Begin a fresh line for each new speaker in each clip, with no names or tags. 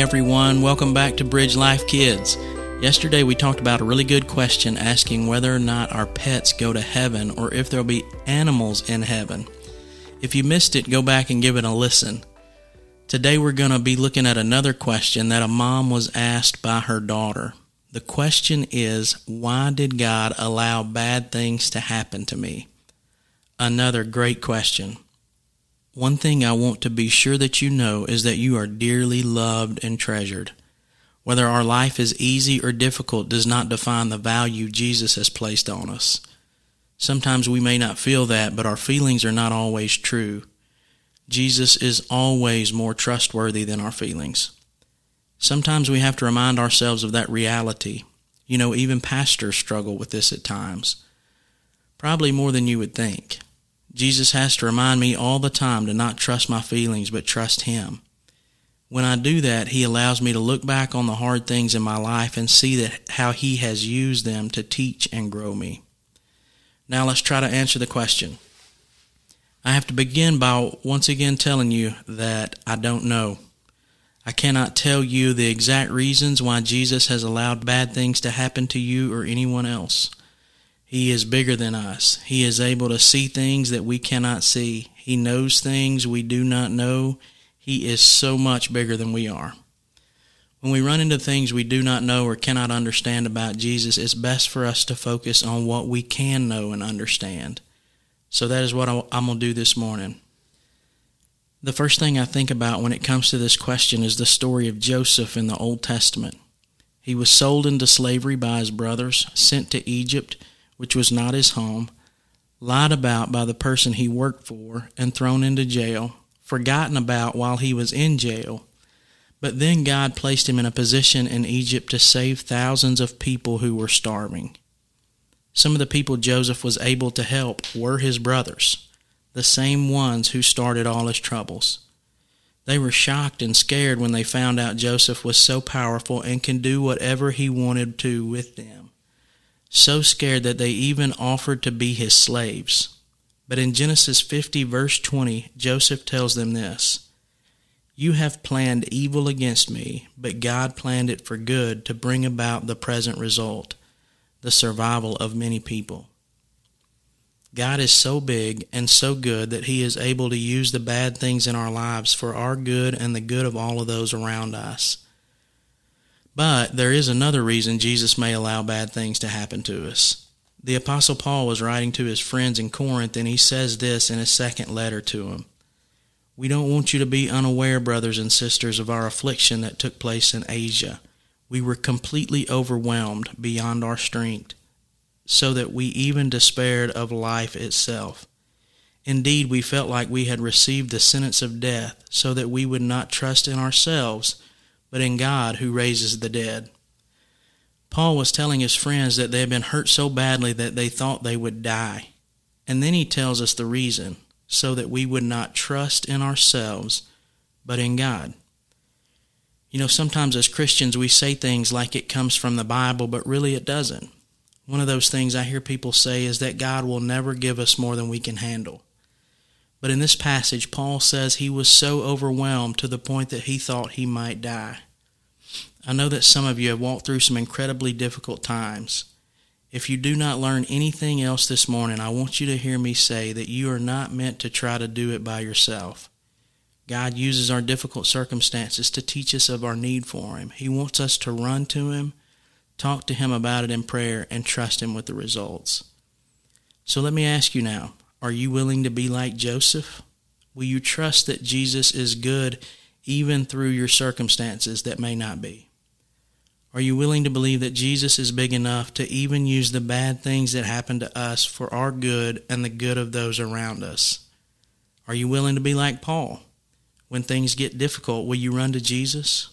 everyone. Welcome back to Bridge Life Kids. Yesterday we talked about a really good question asking whether or not our pets go to heaven or if there'll be animals in heaven. If you missed it, go back and give it a listen. Today we're going to be looking at another question that a mom was asked by her daughter. The question is, why did God allow bad things to happen to me? Another great question. One thing I want to be sure that you know is that you are dearly loved and treasured. Whether our life is easy or difficult does not define the value Jesus has placed on us. Sometimes we may not feel that, but our feelings are not always true. Jesus is always more trustworthy than our feelings. Sometimes we have to remind ourselves of that reality. You know, even pastors struggle with this at times. Probably more than you would think. Jesus has to remind me all the time to not trust my feelings, but trust Him. When I do that, He allows me to look back on the hard things in my life and see that how He has used them to teach and grow me. Now let's try to answer the question. I have to begin by once again telling you that I don't know. I cannot tell you the exact reasons why Jesus has allowed bad things to happen to you or anyone else. He is bigger than us. He is able to see things that we cannot see. He knows things we do not know. He is so much bigger than we are. When we run into things we do not know or cannot understand about Jesus, it's best for us to focus on what we can know and understand. So that is what I'm going to do this morning. The first thing I think about when it comes to this question is the story of Joseph in the Old Testament. He was sold into slavery by his brothers, sent to Egypt, which was not his home, lied about by the person he worked for, and thrown into jail, forgotten about while he was in jail. But then God placed him in a position in Egypt to save thousands of people who were starving. Some of the people Joseph was able to help were his brothers, the same ones who started all his troubles. They were shocked and scared when they found out Joseph was so powerful and can do whatever he wanted to with them so scared that they even offered to be his slaves. But in Genesis 50, verse 20, Joseph tells them this You have planned evil against me, but God planned it for good to bring about the present result, the survival of many people. God is so big and so good that He is able to use the bad things in our lives for our good and the good of all of those around us. But there is another reason Jesus may allow bad things to happen to us. The Apostle Paul was writing to his friends in Corinth, and he says this in his second letter to them We don't want you to be unaware, brothers and sisters, of our affliction that took place in Asia. We were completely overwhelmed beyond our strength, so that we even despaired of life itself. Indeed, we felt like we had received the sentence of death, so that we would not trust in ourselves but in God who raises the dead. Paul was telling his friends that they had been hurt so badly that they thought they would die. And then he tells us the reason so that we would not trust in ourselves, but in God. You know, sometimes as Christians we say things like it comes from the Bible, but really it doesn't. One of those things I hear people say is that God will never give us more than we can handle. But in this passage, Paul says he was so overwhelmed to the point that he thought he might die. I know that some of you have walked through some incredibly difficult times. If you do not learn anything else this morning, I want you to hear me say that you are not meant to try to do it by yourself. God uses our difficult circumstances to teach us of our need for Him. He wants us to run to Him, talk to Him about it in prayer, and trust Him with the results. So let me ask you now are you willing to be like Joseph? Will you trust that Jesus is good even through your circumstances that may not be? Are you willing to believe that Jesus is big enough to even use the bad things that happen to us for our good and the good of those around us? Are you willing to be like Paul? When things get difficult, will you run to Jesus?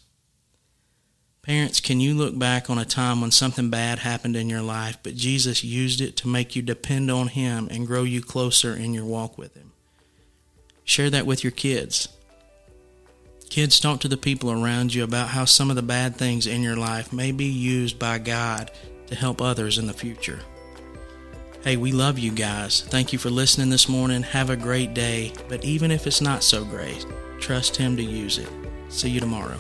Parents, can you look back on a time when something bad happened in your life, but Jesus used it to make you depend on Him and grow you closer in your walk with Him? Share that with your kids. Kids, talk to the people around you about how some of the bad things in your life may be used by God to help others in the future. Hey, we love you guys. Thank you for listening this morning. Have a great day. But even if it's not so great, trust Him to use it. See you tomorrow.